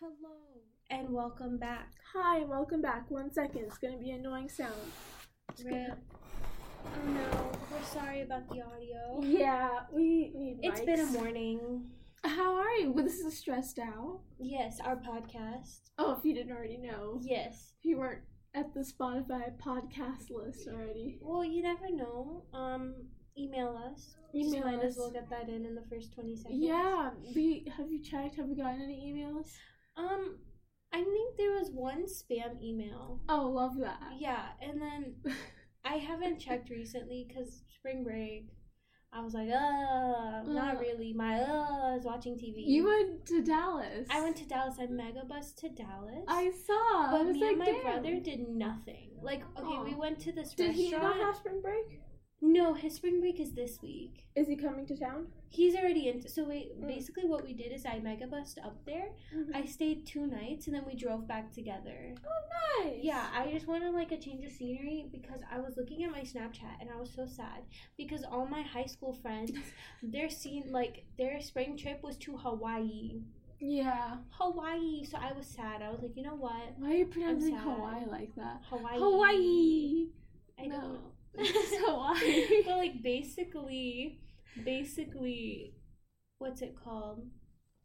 Hello and welcome back. Hi, and welcome back. One second, it's gonna be annoying sound. Rip. Oh no, we're sorry about the audio. Yeah, we need. It's mics. been a morning. How are you? Well, this is stressed out. Yes, our podcast. Oh, if you didn't already know, Yes. if you weren't at the Spotify podcast list already. Well, you never know. Um, email us. Just Email might as us. well get that in in the first twenty seconds. Yeah, we have you checked? Have we gotten any emails? Um, I think there was one spam email. Oh, love that. Yeah, and then I haven't checked recently because spring break. I was like, uh, not really. My uh is watching TV. You went to Dallas. I went to Dallas. I mega bus to Dallas. I saw. I but was me like, and my Damn. brother did nothing. Like, okay, Aw. we went to this Did he restaurant. not have spring break? no, his spring break is this week. Is he coming to town? He's already in. So wait, Mm. basically, what we did is I mega bussed up there. I stayed two nights and then we drove back together. oh, nice. Yeah, I just wanted like a change of scenery because I was looking at my Snapchat and I was so sad because all my high school friends, their scene like their spring trip was to Hawaii. Yeah. Hawaii. So I was sad. I was like, you know what? Why are you pronouncing. Hawaii like that? Hawaii. Hawaii. I don't know. Hawaii. but like basically, basically, what's it called?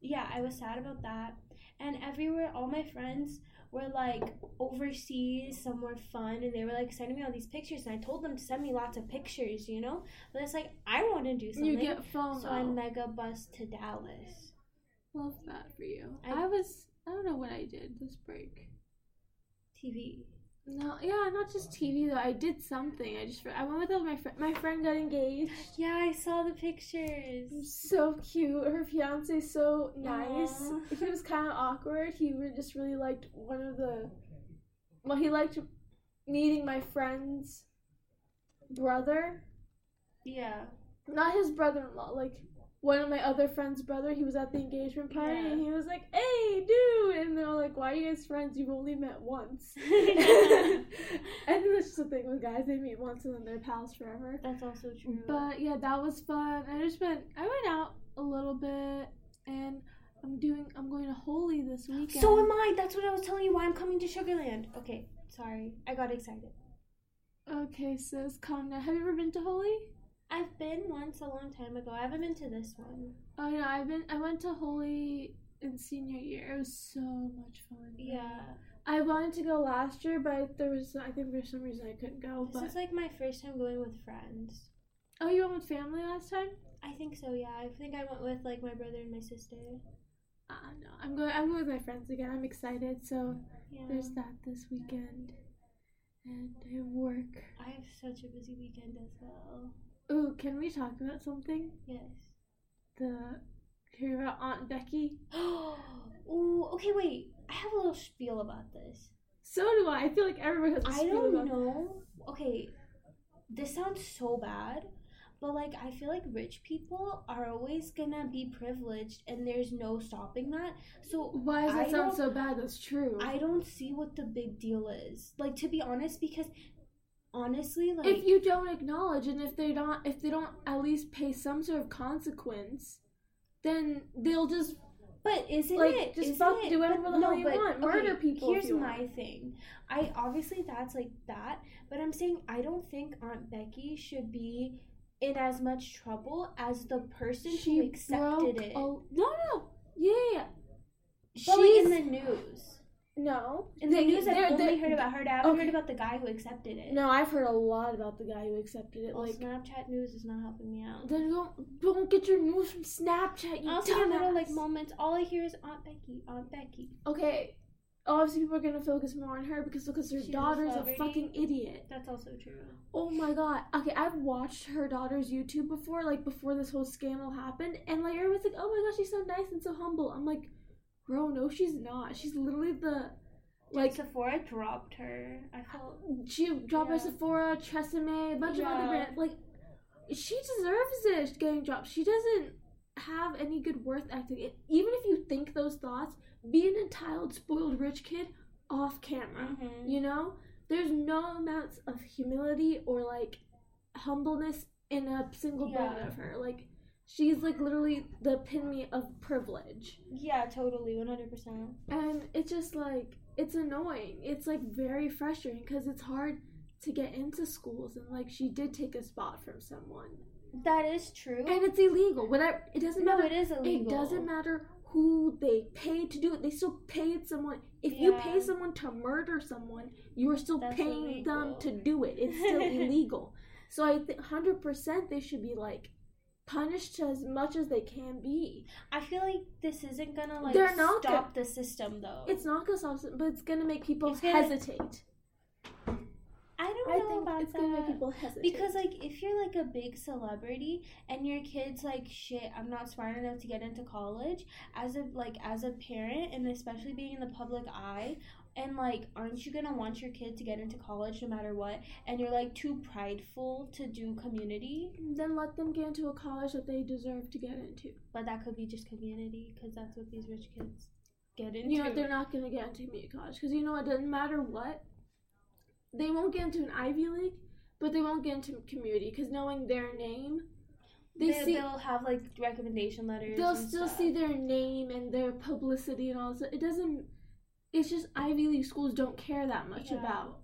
Yeah, I was sad about that. And everywhere, all my friends were like overseas, somewhere fun, and they were like sending me all these pictures. And I told them to send me lots of pictures, you know. But it's like I want to do something. You get FOMO. so I mega bus to Dallas. Love that for you. I- I, was. I don't know what I did this break. TV. No, yeah, not just TV though. I did something. I just I went with my friend. My friend got engaged. Yeah, I saw the pictures. So cute. Her fiance so nice. Aw. He was kind of awkward. He re- just really liked one of the. Well, he liked meeting my friend's brother. Yeah. Not his brother-in-law. Like one of my other friend's brother. He was at the engagement party Yeah. and he was like, "Hey, dude!" And they're like, "Why are you guys friends? You've only met once." Think that's just the thing with guys. They meet once and then they're pals forever. That's also true. But yeah, that was fun. I just went. I went out a little bit, and I'm doing. I'm going to Holi this weekend. So am I. That's what I was telling you why I'm coming to Sugarland. Okay, sorry. I got excited. Okay, sis, calm down. Have you ever been to Holi? I've been once a long time ago. I haven't been to this one. Oh no, I've been. I went to Holi in senior year. It was so much fun. Yeah. I wanted to go last year, but there was. I think for some reason I couldn't go. This But is like my first time going with friends. oh, you went with family last time? I think so, yeah. I think I went with like my brother and my sister. Uh, no, I'm going. I'm going with my friends again. I'm excited. So Yeah. there's that this weekend, and I have work. I have such a busy weekend as well. Ooh, can we talk about something? Yes. The hear about Aunt Becky? Ooh, okay, wait. I have a little spiel about this. So do I. I feel like everyone has. a I don't know. Okay, this sounds so bad, but like I feel like rich people are always gonna be privileged, and there's no stopping that. So Why does that I sound so bad? That's true. I don't see what the big deal is. Like to be honest, because honestly, like if you don't acknowledge and if they don't, if they don't at least pay some sort of consequence, then they'll just But isn't Like, it? just fuck- it- do whatever but the hell you want. Murder people if Here's my want. thing. I obviously that's like that, but I'm saying I don't think Aunt Becky should be in as much trouble as the person she who accepted broke it. a- no, no, yeah, yeah. but like in the news, No, in the They- news, I've only heard about her. dad. I okay. heard about the guy who accepted it. No, I've heard a lot about the guy who accepted it. Well, Like, Snapchat news is not helping me out. then don't don't get your news from Snapchat. You also get little like moments. All I hear is Aunt Becky, Aunt Becky. Okay, obviously people are gonna focus more on her because because her She's a daughter's a celebrity. fucking idiot. That's also true. Oh my god. Okay, I've watched her daughter's YouTube before, like before this whole scandal happened, and like everyone's like, "Oh my gosh, she's so nice and so humble." I'm like, bro, no, she's not. She's literally the Like Sephora dropped her. I felt she dropped by Sephora, Tresemme, a bunch of other brands. Like she deserves it getting dropped. She doesn't have any good worth acting. It- Even if you think those thoughts, be an entitled, spoiled rich kid off camera. Mhm. You know, there's no amounts of humility or like humbleness in a single bone Yeah. of her. Like She's like literally the epitome of privilege. Yeah, totally, one hundred percent. And it's just like it's annoying. It's like very frustrating because it's hard to get into schools and like she did take a spot from someone. That is true. And it's illegal. Whatever it doesn't no, matter it is illegal. it doesn't matter who they paid to do it. They still paid someone. If you pay someone to murder someone, you are still That's paying them to do it. It's still illegal. So I think hundred percent they should be like punished as much as they can be. I feel like this isn't gonna like They're not stop the system though. It's not gonna stop, but it's gonna make people gonna- hesitate. I don't I know think about it's that. gonna make people hesitate Because like if you're like a big celebrity and your kid's like shit, I'm not smart enough to get into college as a like as a parent and especially being in the public eye and like aren't you gonna want your kid to get into college no matter what and you're like too prideful to do community then let them get into a college that they deserve to get into. but that could be just community because that's what these rich kids get into You know they're not gonna get into community college because you know it doesn't matter what. They won't get into an Ivy League, but they won't get into community because knowing their name, they, they, see will have like recommendation letters they'll still stuff. see their name and their publicity and all this. It doesn't. It's just Ivy League schools don't care that much Yeah. about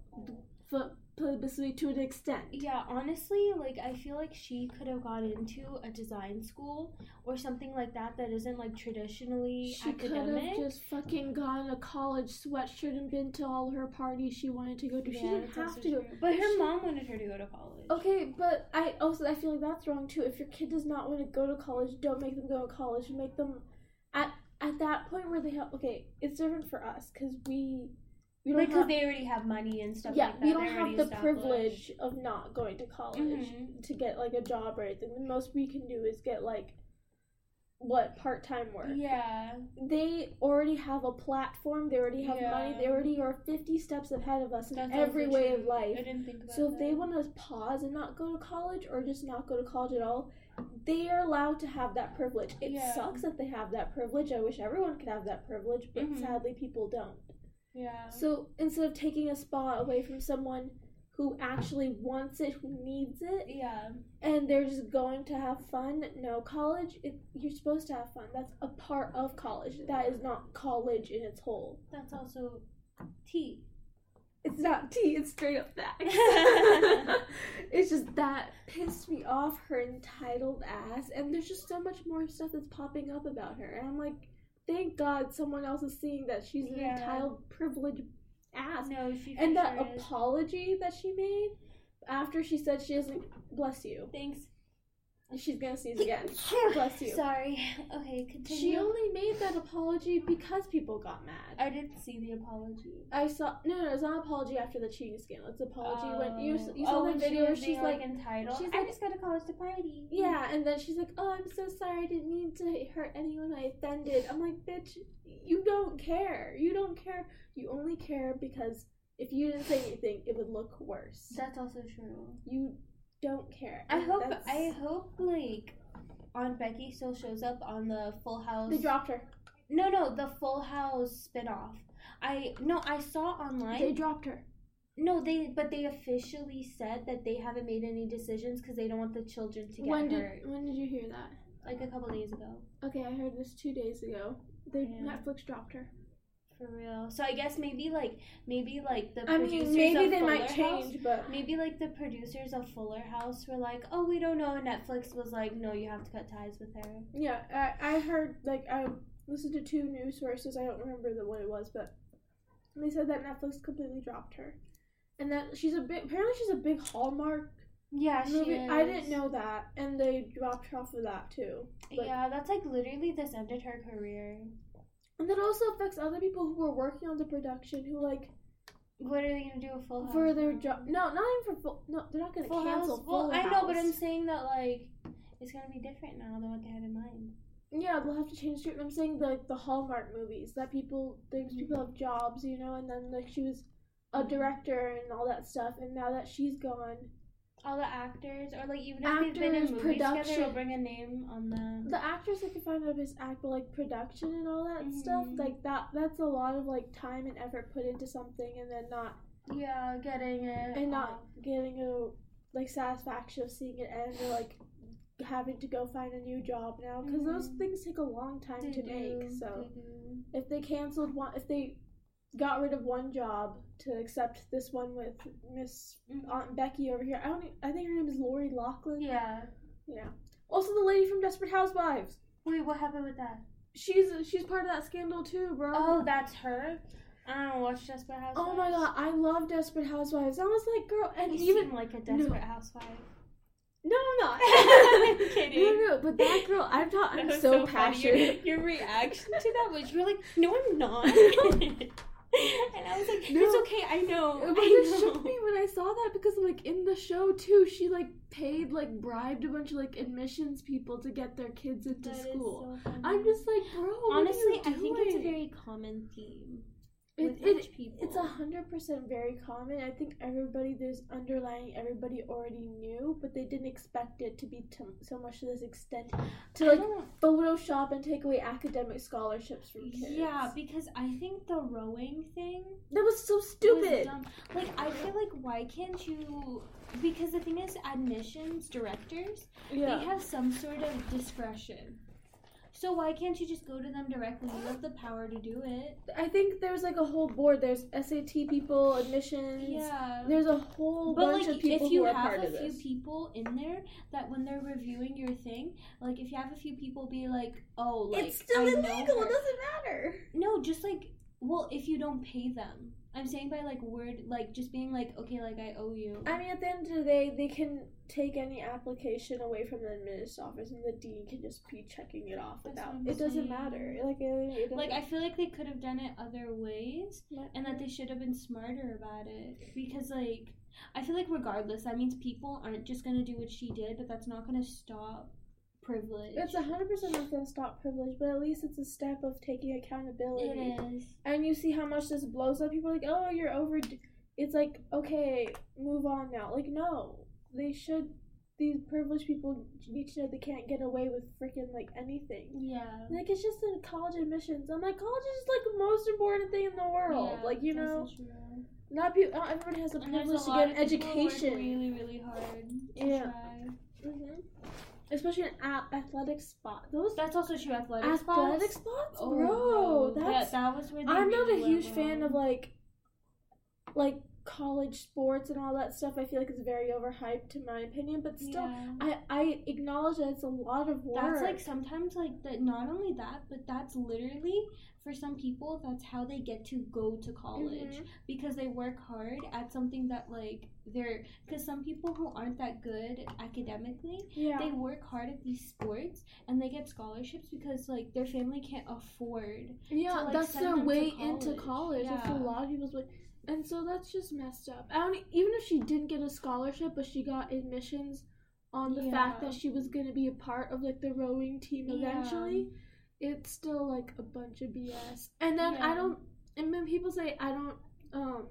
fu- publicity to an extent. Yeah, honestly, like I feel like she could have gone into a design school or something like that that isn't like traditionally She could have just fucking gone a college sweatshirt and been to all her parties she wanted to go to. she didn't have to true. But her She- mom wanted her to go to college. Okay, but I also I feel like that's wrong too. If your kid does not want to go to college, don't make them go to college. Make them at at that point where they have okay. It's different for us because we we don't Because have they already have money and stuff yeah like that. we don't have the privilege of not going to college Mhm. to get like a job or anything. The most we can do is get like what part time work. Yeah. They already have a platform. They already have money. They already are fifty steps ahead of us in every way true. of life. I didn't think about So if that. they want to pause and not go to college or just not go to college at all, they are allowed to have that privilege. It Yeah. sucks that they have that privilege. I wish everyone could have that privilege, but Mhm. sadly people don't. Yeah. So instead of taking a spot away from someone who actually wants it, who needs it, yeah. and they're just going to have fun, no, college, it, you're supposed to have fun. That's a part of college. That is not college in its whole. That's also tea. It's not tea, it's straight up that. it's just that pissed me off her entitled ass and there's just so much more stuff that's popping up about her and I'm like, thank God someone else is seeing that she's an Yeah. entitled privileged ass. No, she And that sure is. apology that she made after she said she doesn't bless you. Thanks. She's gonna sneeze again. Bless you. Sorry. Okay, continue. She only made that apology because people got mad. I didn't see the apology. I saw no, no, it's not an apology after the cheating scandal. It's an apology when you Oh. you saw oh, the video where she's being, like, entitled. she's I like- just got to college to party. yeah, and then she's like, oh, I'm so sorry, I didn't mean to hurt anyone. I offended. I'm like, bitch, you don't care. You don't care. You only care because if you didn't say anything, it would look worse. That's also true. You don't care. I hope. that's- I hope like Aunt Becky still shows up on the Full House. they dropped her. No, no, the Full House spinoff. I no, I saw online. They dropped her. no, they but they officially said that they haven't made any decisions because they don't want the children to get When did hurt. when did you hear that? Like a couple days ago, Okay, I heard this two days ago. They Yeah. Netflix dropped her. For real. So I guess maybe like maybe like the I producers mean, maybe of they Fuller might House- change, but Maybe like the producers of Fuller House were like, "Oh, we don't know." And Netflix was like, "No, you have to cut ties with her." Yeah, I, I heard like I listened to two news sources. I don't remember the, what it was, but they said that Netflix completely dropped her, and that she's a big. Apparently, she's a big Hallmark Yeah, she movie. is. I didn't know that, and they dropped her off of that too. like- yeah, that's like literally this ended her career. And that also affects other people who were working on the production who like What are they gonna do with Full House? for their job. No, not even for full. No, they're not gonna Full cancel House. Full Well, I know, but I'm saying that like it's gonna be different now than what they had in mind. Yeah, they'll have to change it. I'm saying the the Hallmark movies that people those people mm-hmm. have jobs, you know, and then like she was a mm-hmm. director and all that stuff, and now that she's gone, All the actors, or like even if they've been in Actors, movies together, production. they'll bring a name on them. the actors I can find out is act, but like production and all that stuff, Mhm. like that that's a lot of like time and effort put into something, and then not yeah, getting it and not off. getting a like satisfaction of seeing it end or like having to go find a new job now because those Mhm. things take a long time They to make. So do. if they canceled one, if they got rid of one job to accept this one with Miss Mhm. Aunt Becky over here, I don't. I think her name is Lori Loughlin. Yeah. Yeah. Also, the lady from Desperate Housewives. Wait, what happened with that? She's she's part of that scandal too, bro. Oh, that's her. I don't watch Desperate Housewives. Oh my god, I love Desperate Housewives. I was like, girl, and You even like a desperate housewife. no, I'm not. I'm kidding. No, no, but that girl, I'm not. I'm so, funny. passionate. Your, your reaction to that was you're like, no, I'm not. and I was like, No. it's okay. I know. But I it know. shook me when I saw that because, like, in the show too, she like paid, like, bribed a bunch of like admissions people to get their kids into That school. so. I'm just like, bro, honestly, I think it's a very common theme It- with it- people. It's a hundred percent very common. I think everybody there's underlying everybody already knew, but they didn't expect it to be to, so much to this extent to like Photoshop and take away academic scholarships from kids. Yeah, because I think the rowing thing that was so stupid. dumb. Like, I feel like why can't you? Because the thing is, admissions directors Yeah, they have some sort of discretion. So why can't you just go to them directly? You have the power to do it. I think there's like a whole board. There's SAT people, admissions. Yeah. There's a whole But bunch like, of people if you who are have part a of few this. people in there that when they're reviewing your thing, like if you have a few people be like, "Oh, like it's still I illegal. her." It doesn't matter. No, just like, well, if you don't pay them, I'm saying by like word, like just being like, okay, like I owe you. I mean, at the end of the day, they can take any application away from the admissions office, and the dean can just be checking it off That's without. It doesn't matter. Like it, it like I feel like they could have done it other ways, and that they should have been smarter about it because like. I feel like regardless, that means people aren't just gonna do what she did, but that's not gonna stop privilege. It's a hundred percent not gonna stop privilege, but at least it's a step of taking accountability. It is. And you see how much this blows up. People are like, "Oh, you're over." It's like, okay, move on now. Like, no, they should. These privileged people need to know they can't get away with freaking like anything. Yeah. Like it's just in college admissions. I'm like, college is like the most important thing in the world. Yeah, like you know, not people. Not everyone has the And privilege to get an of people work education. really, really hard. To Yeah. Hmm Especially in a- athletic spot. Those That's also true. Athletic, athletic spots. spots, Oh, bro. no. That's that, that was where I'm not a huge fan of like like college sports and all that stuff. I feel like it's very overhyped in my opinion, but still Yeah. I I acknowledge that it's a lot of work. That's like sometimes like that. Not only that, but that's literally for some people. That's how they get to go to college Mhm. because they work hard at something that like they're. Because some people who aren't that good academically, yeah. they work hard at these sports and they get scholarships because like their family can't afford Yeah, to, like, that's their way into college. college. That's a lot of people's way. And so that's just messed up. I don't even if she didn't get a scholarship, but she got admissions on the fact that she was gonna be a part of like the rowing team Yeah. eventually. It's still like a bunch of BS. And then I don't. And then people say I don't. Um,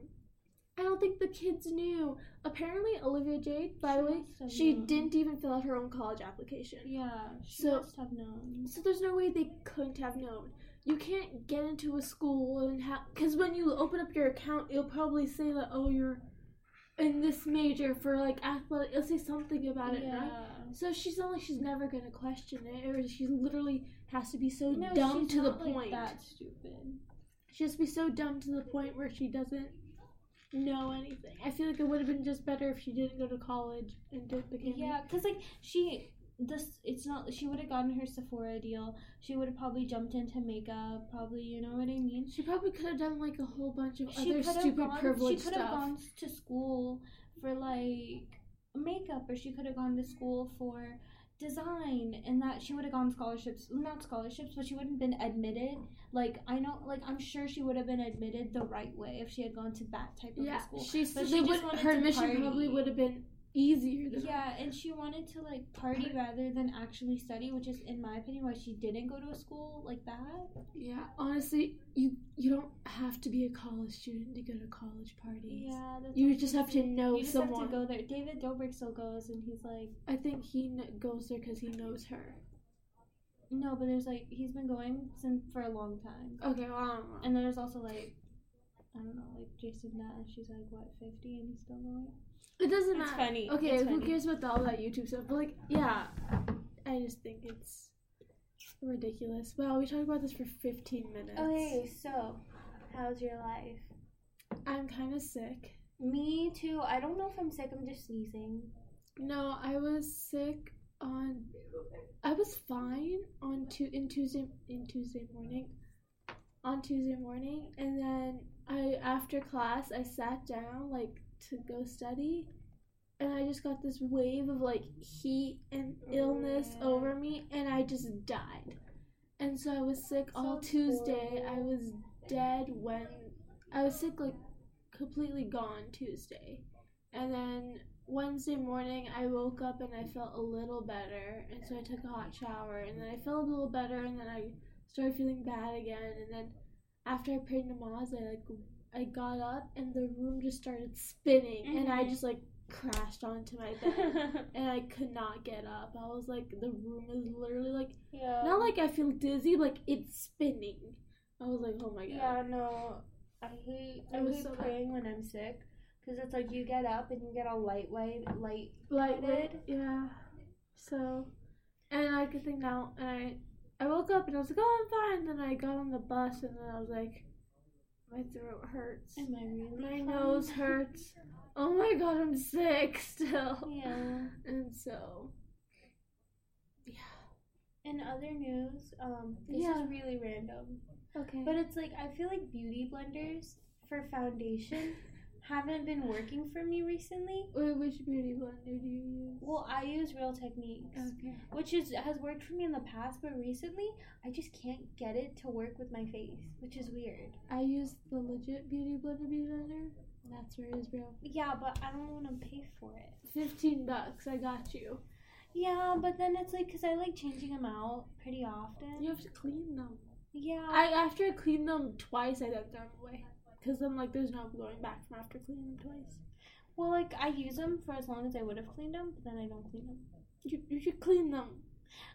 I don't think the kids knew. Apparently, Olivia Jade, by the way, she known. didn't even fill out her own college application. Yeah, she So- must have known. So there's no way they couldn't have known. You can't get into a school and have because when you open up your account, it'll probably say that oh you're in this major for like athletic. It'll say something about it, right? So she's not like she's never gonna question it, or she literally has to be so No, dumb to the like, point. that stupid. She has to be so dumb to the point where she doesn't know anything. I feel like it would have been just better if she didn't go to college and did became Yeah, cause like she this it's not she would have gotten her Sephora deal. She would have probably jumped into makeup. Probably you know what I mean. She probably could have done like a whole bunch of She other stupid gone. privilege She could have gone to school for like makeup, or she could have gone to school for design, and that she would have gone scholarships. Not scholarships, but she wouldn't have been admitted. Like I know, like I'm sure she would have been admitted the right way if she had gone to that type of Yeah, school. she, But they she would, her admission probably would have been easier than Yeah, and she wanted to like party rather than actually study, which is, in my opinion, why she didn't go to a school like that. Yeah, honestly, you you don't have to be a college student to go to college parties. Yeah, that's You just have to know You just someone. have to go there. David Dobrik still goes, and he's like, I think he goes there because he knows her. no, but there's like he's been going since for a long time. Okay, well, I don't know. And then there's also like I don't know, like Jason Nash. She's like what fifty and he's still going. It doesn't It's matter. funny. Okay, It's who funny. cares about all that YouTube stuff? But like, yeah, I just think it's ridiculous. Wow, we talked about this for 15 minutes. Okay, so how's your life? I'm kind of sick. Me too. I don't know if I'm sick. I'm just sneezing. No, I was sick on. I was fine on tu- in Tuesday in Tuesday morning. On Tuesday morning, and then I after class I sat down like to go study, and I just got this wave of like heat and illness oh, yeah. over me, and I just died. And so I was sick all Tuesday. I was dead when I was sick like completely gone Tuesday. And then Wednesday morning, I woke up and I felt a little better, and so I took a hot shower, and then I felt a little better, and then I started feeling bad again, and then after I prayed namaz, I like I got up and the room just started spinning, and I Mhm. just like crashed onto my bed, and I could not get up. I was like, the room is literally like yeah. not like I feel dizzy, like it's spinning. I was like, oh my god. Yeah, no. I hate. I was hate so bad. praying when I'm sick because it's like you get up and you get a light light light. lightweight. Yeah. So, and I could think now, and I, I woke up and I was like, oh, I'm fine. Then I got on the bus and then I was like, my throat hurts, Am I really? my nose hurts. Oh my god, I'm sick still. Yeah. And so, yeah. In other news, um, this Yeah. is really random, Okay. but it's like I feel like beauty blenders for foundation haven't been working for me recently. Wait, which beauty blender do you use? Well, I use Real Techniques. okay. which is has worked for me in the past, but recently I just can't get it to work with my face, which is weird. I use the legit beauty blender beauty blender. That's where it is real. Yeah, but I don't want to pay for it. Fifteen bucks. I got you. Yeah, but then it's like because I like changing them out pretty often. You have to clean them. Yeah. I after I cleaned them twice, I throw them away. Cause I'm like, there's no going back from after cleaning them twice. well, like I use them for as long as I would have cleaned them, but then I don't clean them. You, you should clean them.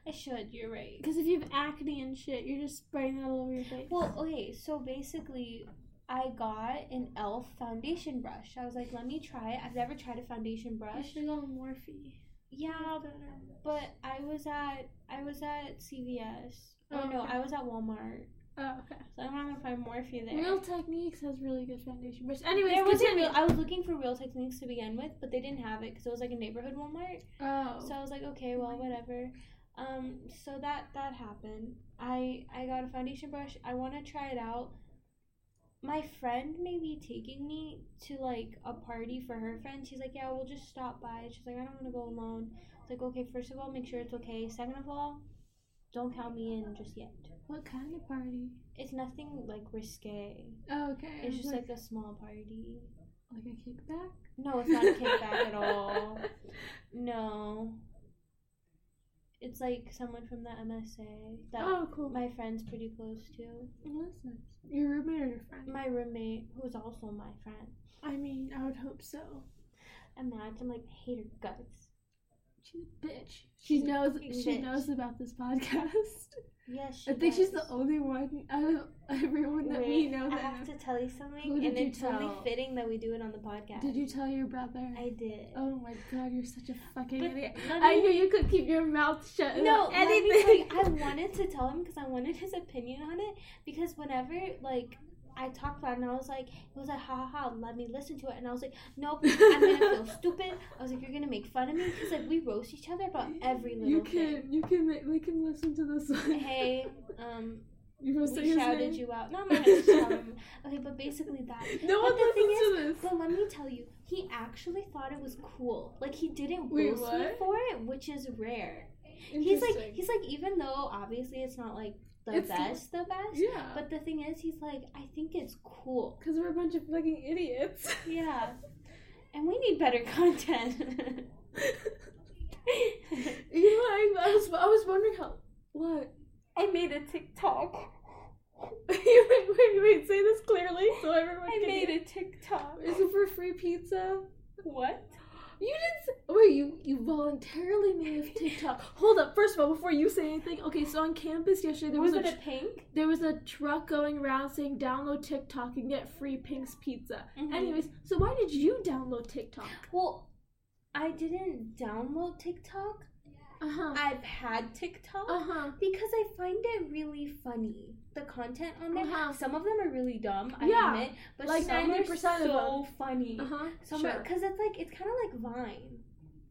I should. You're right. Cause if you have acne and shit, you're just spraying that all over your face. Well, okay, so basically, I got an e.l.f. foundation brush. I was like, let me try it. I've never tried a foundation you brush. should go Morphe. Yeah, but I was at I was at CVS. Oh, Oh, no, okay. I was at Walmart. Oh, okay. So I'm not gonna find Morphe there. Real Techniques has really good foundation brush. Anyways, there wasn't real. I was looking for Real Techniques to begin with, but they didn't have it because it was like a neighborhood Walmart. oh. So I was like, okay, well, whatever. Um, so that that happened. I I got a foundation brush. I want to try it out. My friend may be taking me to like a party for her friend. She's like, yeah, we'll just stop by. She's like, I don't want to go alone. It's like, okay, first of all, make sure it's okay. Second of all, don't count me in just yet. what kind of party? It's nothing like risque. Oh, okay. It's just like a small party. like a kickback. No, it's not a kickback at all. No. It's like someone from the MSA that Oh, cool. my friend's pretty close to. Oh, that's nice. Your roommate or your friend? My roommate, who's also my friend. I mean, I would hope so. Imagine like hate her guts. She's a bitch. She She's knows. She bitch. knows about this podcast. Yes, she I think she's the only one out of everyone that we Wait, know I that. have to tell you something, and it's only fitting that we do it on the podcast. Did you tell your brother? I did. Oh my god, you're such a fucking But idiot. I knew you could keep your mouth shut. No, about let me tell you, anything. I wanted to tell him because I wanted his opinion on it. Because whenever like I talked about it, and I was like, he was like, ha ha ha, let me listen to it, and I was like, nope, I'm gonna feel stupid. I was like, you're gonna make fun of me because like we roast each other about every little You thing. can, you can make, we can listen to this one. Hey, um, you we shouted you out. No, I'm not gonna shout him. Okay, but basically that. No But one the thing to this. But let me tell you, he actually thought it was cool. Like he didn't roast me for it, which is rare. He's like he's like even though obviously it's not like the It's- best the best yeah, but the thing is he's like i think it's cool because we're a bunch of fucking idiots. yeah and we need better content you know, I, I was, I was wondering how. What? i made a tiktok wait, wait, wait, say this clearly so everyone i made hear. a tiktok Is it for free pizza? what You didn't. Wait, you you voluntarily made a TikTok. Hold up. First of all, before you say anything, okay. So on campus yesterday, there was, was a it a pink? there was a truck going around saying download TikTok and get free Pink's Pizza. Mhm. Anyways, so why did you download TikTok? Well, I didn't download TikTok. Uh huh. I've had TikTok Uh huh. because I find it really funny. The content on there. Uh-huh. Some of them are really dumb. I Yeah, admit, but like some are 90% of so funny. Uh huh. Some sure. because it's like it's kind of like Vine.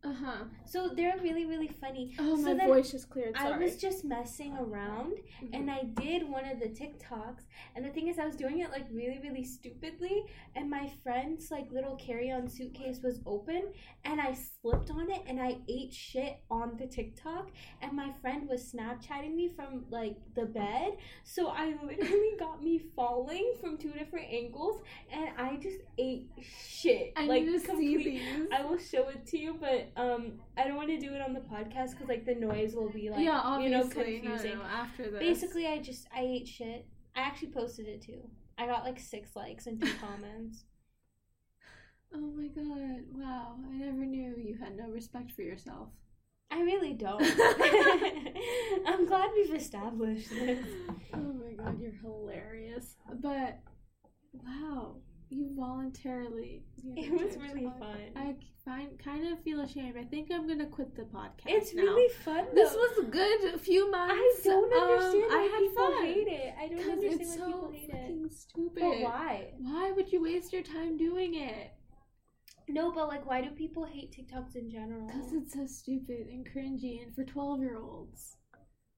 Uh huh. So they're really really funny. Oh, So my voice just cleared. Sorry. I was just messing around Mhm. and I did one of the TikToks. And the thing is, I was doing it like really, really stupidly. And my friend's like little carry on suitcase was open and I slipped on it and I ate shit on the TikTok. And my friend was Snapchatting me from like the bed. So I literally got me falling from two different angles and I just ate shit. I like need to see these. I will show it to you, but um, I don't want to do it on the podcast because like the noise will be like yeah, you know obviously. No, confusing. no, after this. Basically, I just I ate shit. I actually posted it too. I got like six likes and two comments. Oh my god! Wow, I never knew you had no respect for yourself. I really don't. I'm glad we've established this. Oh my god, you're hilarious. But wow, you voluntarily. you It was really talk. fun. I find kind of feel ashamed. I think I'm gonna quit the podcast. It's now. really fun. This though. was a good few months. I don't Um, understand why I people fun. hate it. I don't understand it's why so people hate it. stupid. But why? Why would you waste your time doing it? No, but like, why do people hate TikToks in general? Because it's so stupid and cringy and for 12 year olds.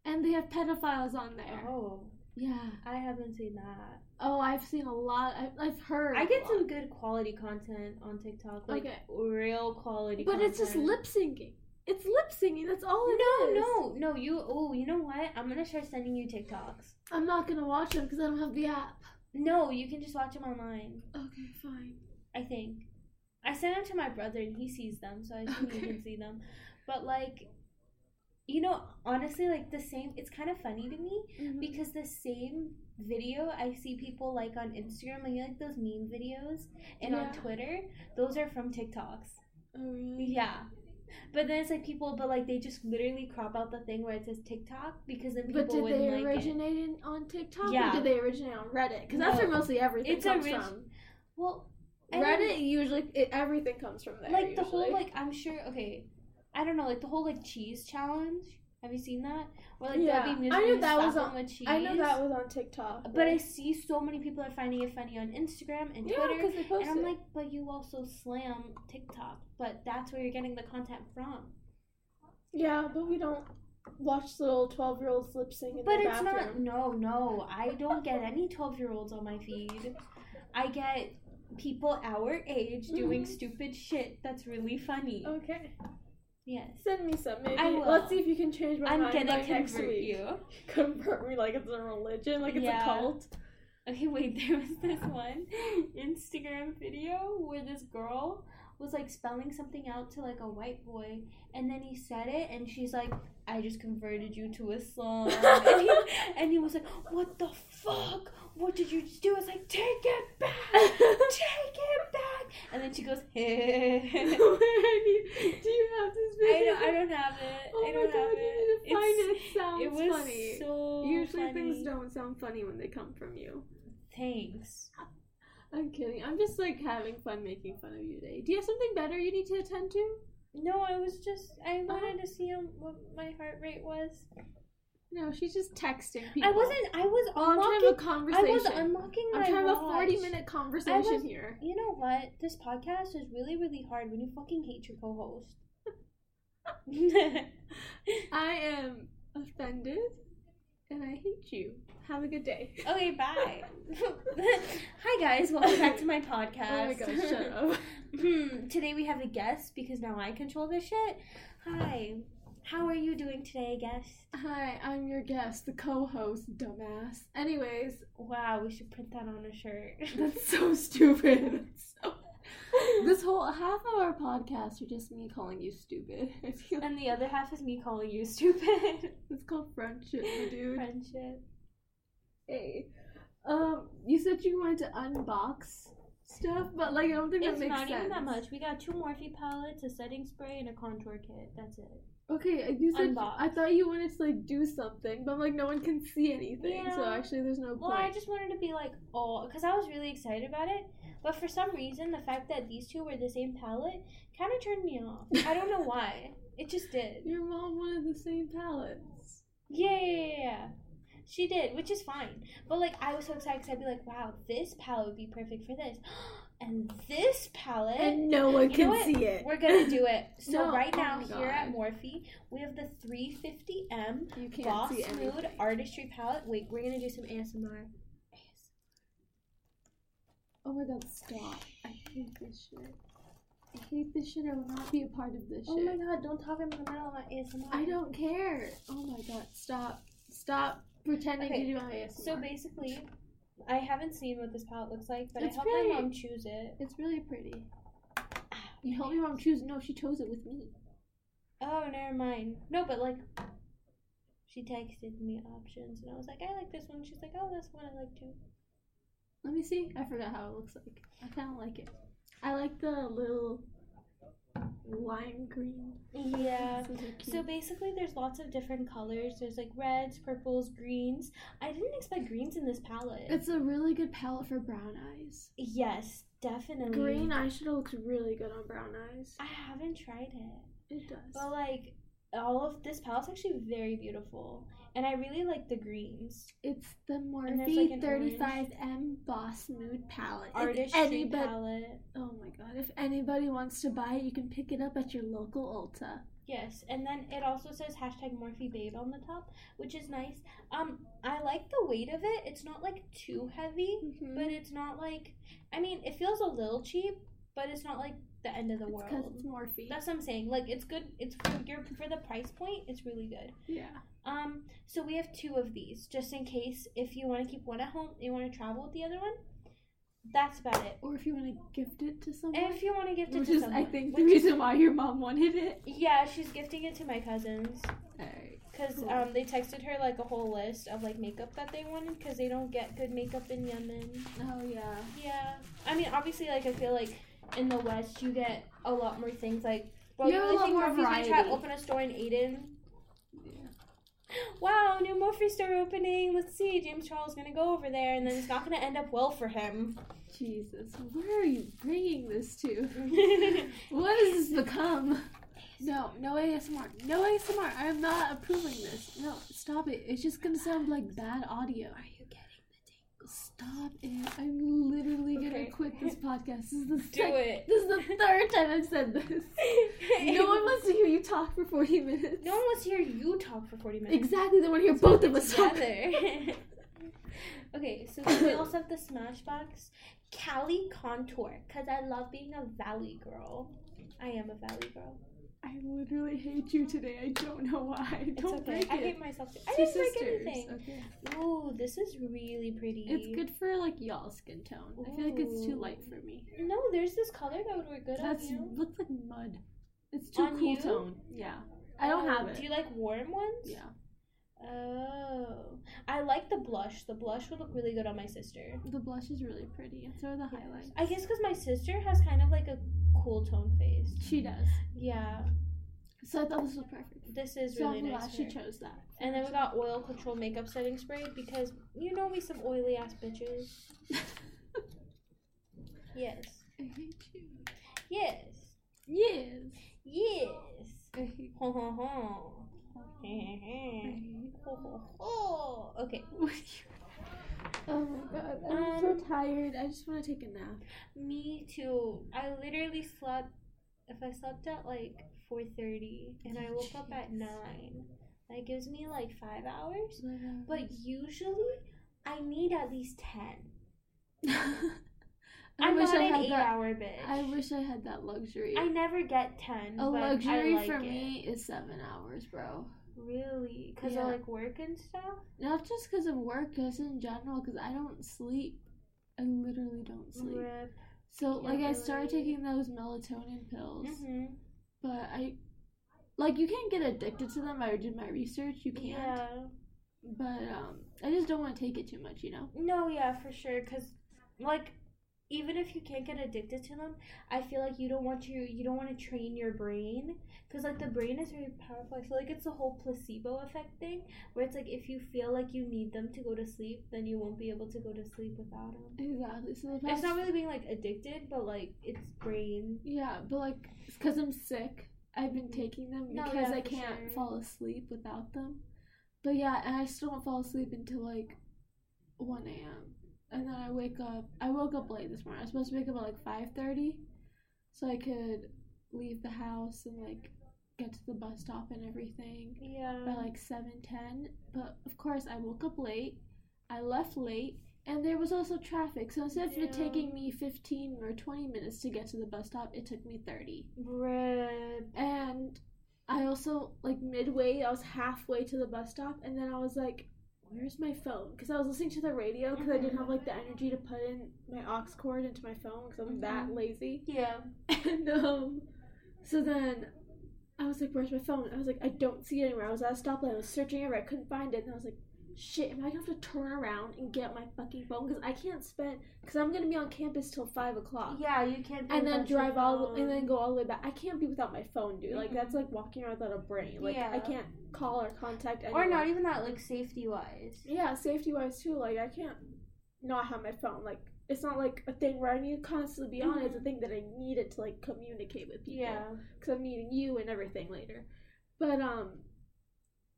And they have pedophiles on there. oh, Yeah. I haven't seen that. Oh, I've seen a lot. I, I've heard. I get some good quality content on TikTok, like Okay. real quality. But it's just lip syncing. It's lip syncing. That's all it No, is. no, no. You. Oh, you know what? I'm gonna start sending you TikToks. I'm not gonna watch them because I don't have the app. No, you can just watch them online. Okay, fine. I think. I send them to my brother and he sees them, so I assume you Okay. can see them. But like, you know, honestly, like the same. It's kind of funny to me Mhm. because the same video I see people like on Instagram, like like those meme videos, and Yeah. on Twitter, those are from TikToks. Oh, really? Yeah. But then it's like people, but like they just literally crop out the thing where it says TikTok because then people But did they like originate in, on TikTok Yeah. or did they originate on Reddit? Because that's where mostly everything It's comes orig- from. Well, Reddit usually it, everything comes from there. like the whole like I'm sure okay, I don't know like the whole like cheese challenge. Have you seen that? Or like Yeah, I knew that was on on- with cheese. I know that was on TikTok. But I see so many people are finding it funny on Instagram and yeah, Twitter. they post And I'm it. like, but you also slam TikTok, but that's where you're getting the content from. yeah, but we don't watch little twelve year olds lip sync in But the it's bathroom. not. No, no. I don't get any 12 year olds on my feed. I get people our age doing Mhm. stupid shit that's really funny. Okay, Yes. send me some. Maybe I will. let's see if you can change my I'm mind gonna by next convert week. you. Convert me like it's a religion, like it's Yeah. a cult. Okay, wait, there was this one Instagram video where this girl was like spelling something out to like a white boy, and then he said it, and she's like, I just converted you to Islam. and, he, and he was like, What the fuck? What did you do? It's like, Take it back! Take it back! And then she goes, Hey. Do you have this I video? don't, I don't have it. Oh I my don't god, have you it. need to find It's- it. It sounds It was funny. so Usually funny. things don't sound funny when they come from you. Thanks. I'm kidding. I'm just like having fun making fun of you today. Do you have something better you need to attend to? No, I was just I Uh-huh. wanted to see what my heart rate was. No, she's just texting people. I wasn't. I was Oh, I'm trying a unlocking. I was unlocking my I'm trying have a 40 minute conversation was- here. You know what? This podcast is really, really hard when you fucking hate your co-host. I am offended and I hate you. Have a good day. okay, bye. Hi guys, welcome back to my podcast. Oh my gosh, shut up. Hmm, today we have a guest because now I control this shit. Hi. How are you doing today, guest? Hi, I'm your guest, the co host, dumbass. Anyways, Wow, we should print that on a shirt. that's so stupid. That's so... This whole half of our podcast are just me calling you stupid. And the other half is me calling you stupid. it's called friendship, my dude. Friendship. Hey, um, you said you wanted to unbox stuff, but like I don't think It's that makes sense. It's not even that much. We got two Morphe palettes, a setting spray, and a contour kit. That's it. Okay, you said. I thought you wanted to like do something, but like no one can see anything, so actually there's no point. Well, point. I just wanted to be like, oh, because I was really excited about it. But for some reason, the fact that these two were the same palette kind of turned me off. I don't know why. It just did. Your mom wanted the same palettes. Yeah, yeah, yeah, yeah. She did, which is fine. But like, I was so excited because I'd be like, wow, this palette would be perfect for this. And this palette. And no one You can see it. We're gonna do it. So No, right oh now my here at. Morphe, we have the 350M You can't Boss Mood. Artistry palette. Wait, we're gonna do some ASMR. Oh my god, stop. I hate this shit. I hate this shit. I will not be a part of this oh shit. Oh shit. my god, don't talk in the middle of my ASMR. I don't care. Oh my god, stop. Stop pretending Okay, to do my ASMR. So basically, I haven't seen what this palette looks like, but It's I helped my mom choose it. it's really pretty. Ah, you helped your mom choose. No, she chose it with me. Oh, never mind. No, but like, she texted me options, and I was like, I like this one. She's like, oh, this one I like too. Let me see. I forgot how it looks like. I kind of like it. I like the little lime green. Yeah. So basically, there's lots of different colors. There's like reds, purples, greens. I didn't expect greens in this palette. it's a really good palette for brown eyes. yes, definitely. Green eyeshadow looks really good on brown eyes. I haven't tried it, It does. but like all of this palette's actually very beautiful, and I really like the greens. It's the Morphe like, 35M Boss Mood palette. Artistry anybody, palette. oh my god! If anybody wants to buy it, you can pick it up at your local Ulta. Yes, and then it also says hashtag Morphe Babe on the top, which is nice. Um, I like the weight of it. It's not like too heavy, Mm-hmm. but it's not like. I mean, it feels a little cheap, but it's not like the end of the because world. it's Morphe. That's what I'm saying. Like, it's good. It's for your for the price point. It's really good. yeah. Um, so we have two of these, just in case if you want to keep one at home, you want to travel with the other one. That's about it. Or if you want to gift it to someone. And if you want to gift it which to is, someone, I think, the which is- reason why your mom wanted it. yeah, she's gifting it to my cousins. Alright. Because Cool. um, they texted her like a whole list of like makeup that they wanted because they don't get good makeup in Yemen. Oh yeah. Yeah, I mean obviously like I feel like in the West you get a lot more things like. Bro, You you really think Morphe's gonna try to open a store in Aden? Yeah. Wow, new Morphe store opening. Let's see, James Charles is gonna go over there, and then it's not gonna end up well for him. Jesus, where are you bringing this to? What has this become? No, no ASMR. No ASMR. I am not approving this. No, stop it. It's just gonna sound like bad audio. Are you getting the tingles? Stop it. I'm literally gonna quit this podcast. This is the Do sec- it. This is the third time I've said this. No one wants to hear you talk for 40 minutes. No one wants to hear you talk for forty minutes. Exactly, they want to hear both of us talk. together. okay, so we also have the Smashbox Cali Contour because I love being a Valley girl. I am a Valley girl. I literally hate you today. I don't know why. It's Don't okay. break I it. hate myself too. I Two didn't break anything. Okay. Ooh, this is really pretty. It's good for like y'all skin tone. I feel like it's too light for me. No, there's this color that would work good That's on you. That looks like mud. It's too On cool you? tone. Yeah. I don't Oh, have it. Do you like warm ones? yeah. Oh, I like the blush. The blush would look really good on my sister. The blush is really pretty. So are the highlights. I guess because my sister has kind of like a cool tone face. she does. Yeah, So I thought this was perfect. this is so really I'm nice. glad she chose that. And then we got oil control makeup setting spray because you know me some oily ass bitches. Yes. I hate you. Yes. Yes. Yes. I hate. Ho ho ho. Okay. Oh my god, I'm so Um, tired. I just want to take a nap. Me too. I literally slept. If I slept at like four thirty and I woke up at nine, that gives me like five hours. But usually, I need at least ten. I I'm wish not I had eight that. hour bitch. I wish I had that luxury. I never get ten. a but luxury I like for it. me is seven hours, bro. Really? Because Yeah. of like work and stuff? Not just because of work, just in general. Because I don't sleep. I literally don't sleep. Rip. So like I started taking those melatonin pills, hmm but I like you can't get addicted to them. I did my research. You can't. Yeah. But um, I just don't want to take it too much. You know. No, yeah, for sure. Because, like, even if you can't get addicted to them, I feel like you don't want to you don't want to train your brain because like the brain is very powerful. I feel like it's the whole placebo effect thing where it's like if you feel like you need them to go to sleep, then you won't be able to go to sleep without them. Exactly. So It's not really being like addicted, but like it's brain. yeah, but like because I'm sick, I've been mm-hmm. taking them No, because yeah, I can't sure. fall asleep without them. But yeah, and I still don't fall asleep until like one a.m. And then I wake up. I woke up late this morning. I was supposed to wake up at like five thirty, so I could leave the house and like get to the bus stop and everything. Yeah. by like 7:10 but of course I woke up late I left late and there was also traffic so instead of it taking me 15 or 20 minutes to get to the bus stop it took me 30 Rip. and I also like midway I was halfway to the bus stop and then I was like where's my phone because I was listening to the radio because I didn't have like the energy to put in my aux cord into my phone because I'm that Mhm. lazy Yeah. and um, so then I was like, "Where's my phone?" I was like, "I don't see it anywhere." I was at a stoplight. I was searching everywhere. I couldn't find it, and I was like, "Shit! Am I gonna have to turn around and get my fucking phone? Because I can't spend. Because I'm gonna be on campus till five o'clock, Yeah, you can't. be and then drive all, and then go all the way back. I can't be without my phone, dude. Like that's like walking around without a brain. Like I can't call or contact anyone. Or not even that, like safety wise. Yeah, safety wise too. Like I can't not have my phone. Like it's not like a thing where I need to constantly be on. It's a Mhm. thing that I need it to like communicate with people Yeah. because I'm meeting you and everything later. But um,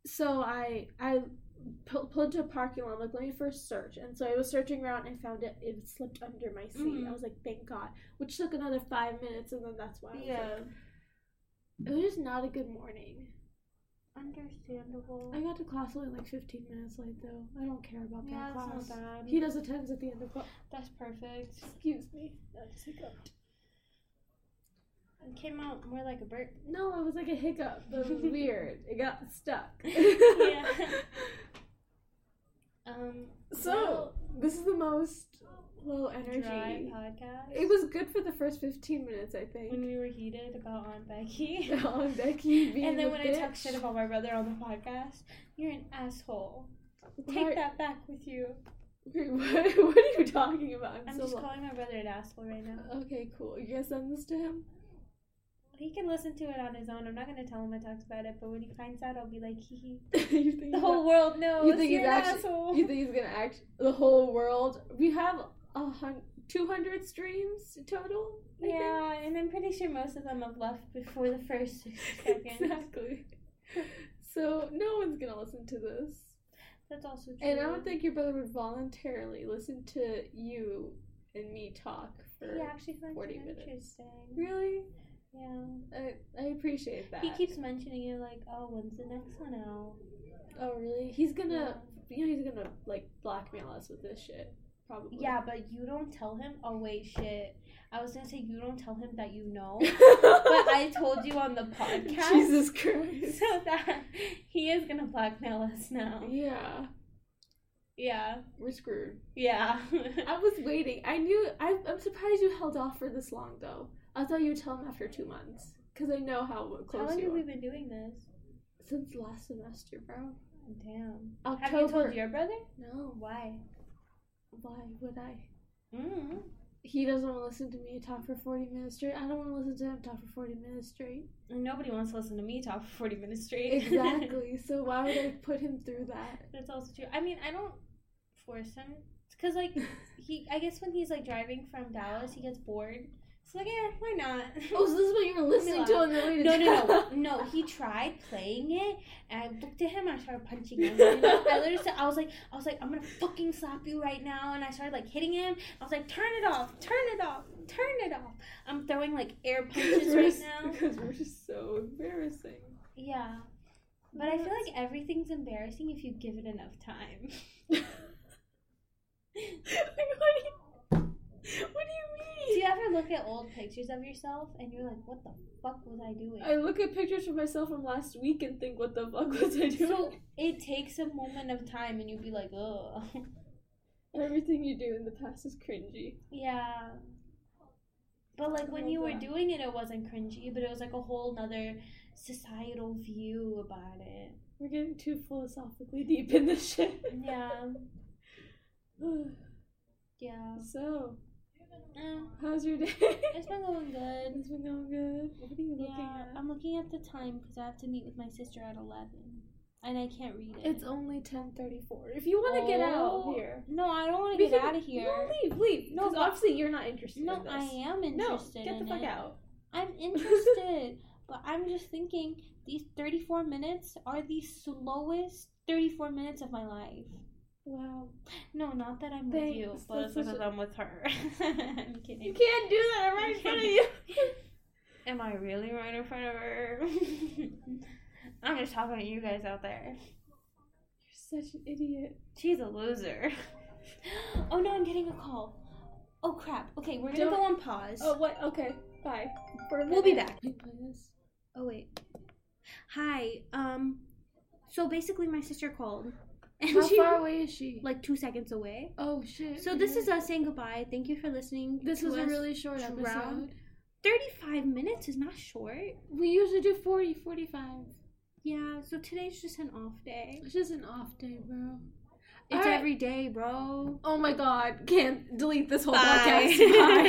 so I I pu- pulled into a parking lot. I'm like, let me first search, and so I was searching around and found it. It slipped under my seat. Mhm. I was like, thank God. Which took another five minutes, and then that's why. I was Yeah. like, it was just not a good morning. Understandable. I got to class only like 15 minutes late though. I don't care about that class. not bad. He does attends at the end of class. That's perfect. Excuse me. I just hiccuped. It came out more like a burp. No, it was like a hiccup. It was weird. It got stuck. Yeah. Um. So this is the most low energy. podcast. It was good for the first fifteen minutes, I think. when we were heated about Aunt Becky. On Becky being and then when I bitch. talk shit about my brother on the podcast, you're an asshole. Why- Take that back with you. Wait, what, what are you talking about? I'm, I'm so just calling my brother an asshole right now. Okay, cool. You gonna send this to him? He can listen to it on his own. I'm not gonna tell him I talked about it, but when he finds out, I'll be like, hee hee. The whole world knows. You think you're he's actually- asshole. You think he's gonna act the whole world? We have a hun- 200 streams total. I think. yeah, and I'm pretty sure most of them have left before the first six seconds. exactly. So no one's gonna listen to this, That's also true. and I don't think your brother would voluntarily listen to you and me talk for. actually finds 40 it minutes. Really, Yeah. I I appreciate that. He keeps mentioning it like, oh, when's the next one out? Oh really? He's gonna. You know he's gonna like blackmail us with this shit. Probably. Yeah, but you don't tell him. Oh wait, shit. I was gonna say you don't tell him that you know, but I told you on the podcast. Jesus Christ. So that he is gonna blackmail us now. Yeah, Yeah. we're screwed. Yeah. I was waiting. I knew. I, I'm surprised you held off for this long, though. I thought you would tell him after two months, because I know how close. How long you have are. we been doing this? Since last semester, bro. Damn. October. Have you told your brother? No. Why? Why would I? Mm. He doesn't want to listen to me talk for 40 minutes straight. I don't want to listen to him talk for 40 minutes straight. Nobody wants to listen to me talk for 40 minutes straight. Exactly. so why would I put him through that? That's also true. I mean, I don't force him. Because, like, he, I guess when he's, like, driving from Dallas, he gets bored. So, like, yeah, why not? Oh, so this is what you were listening to on the way to No, no, no, no. He tried playing it, and I looked at him. and I started punching him. You know? I literally, said, I was like, I was like, I'm gonna fucking slap you right now. And I started like hitting him. I was like, turn it off, turn it off, turn it off. I'm throwing like air punches right now. Because we're just so embarrassing. Yeah, but I feel like everything's embarrassing if you give it enough time. what, do you, what do you Do mean? you ever look at old pictures of yourself and you're like, what the fuck was I doing? I look at pictures of myself from last week and think, what the fuck was I doing? so it takes a moment of time, and you'll be like, ugh. Everything you do in the past is cringy. Yeah. But like when you were doing it, it wasn't cringy, but it was like a whole nother societal view about it. We're getting too philosophically deep in this shit. Yeah. Yeah. so, Eh, How's your day? it's been going good. It's been going good. What are you looking Yeah, at? I'm looking at the time because I have to meet with my sister at 11. And I can't read it. It's only ten thirty four. If you want to get out Oh, here, No, I don't want to get out of here. No, leave, leave. No, but- obviously you're not interested. No, in this. I am interested. No, get the fuck it. out. I'm interested, but I'm just thinking these 34 minutes are the slowest 34 minutes of my life. Wow. No, not that I'm with you, Thanks, but that's because a- I'm with her. I'm kidding. You can't do that I'm right in front of you. Am I really right in front of her? I'm just talking to you guys out there. You're such an idiot. She's a loser. oh no, I'm getting a call. Oh crap. Okay, we're gonna Don't- go on pause. Oh, what? Okay, bye. We'll be back. Wait, play this. Oh wait. Hi. Um. So basically, my sister called, and How she far away is she? like two seconds away. oh shit. So this is us saying goodbye. Thank you for listening. This was a really short drown. episode. Thirty-five minutes is not short. We usually do 40, 45. Yeah. So today's just an off day. It's just an off day, bro. It's Alright. every day, bro. Oh my god. Can't delete this whole Bye. podcast. Bye.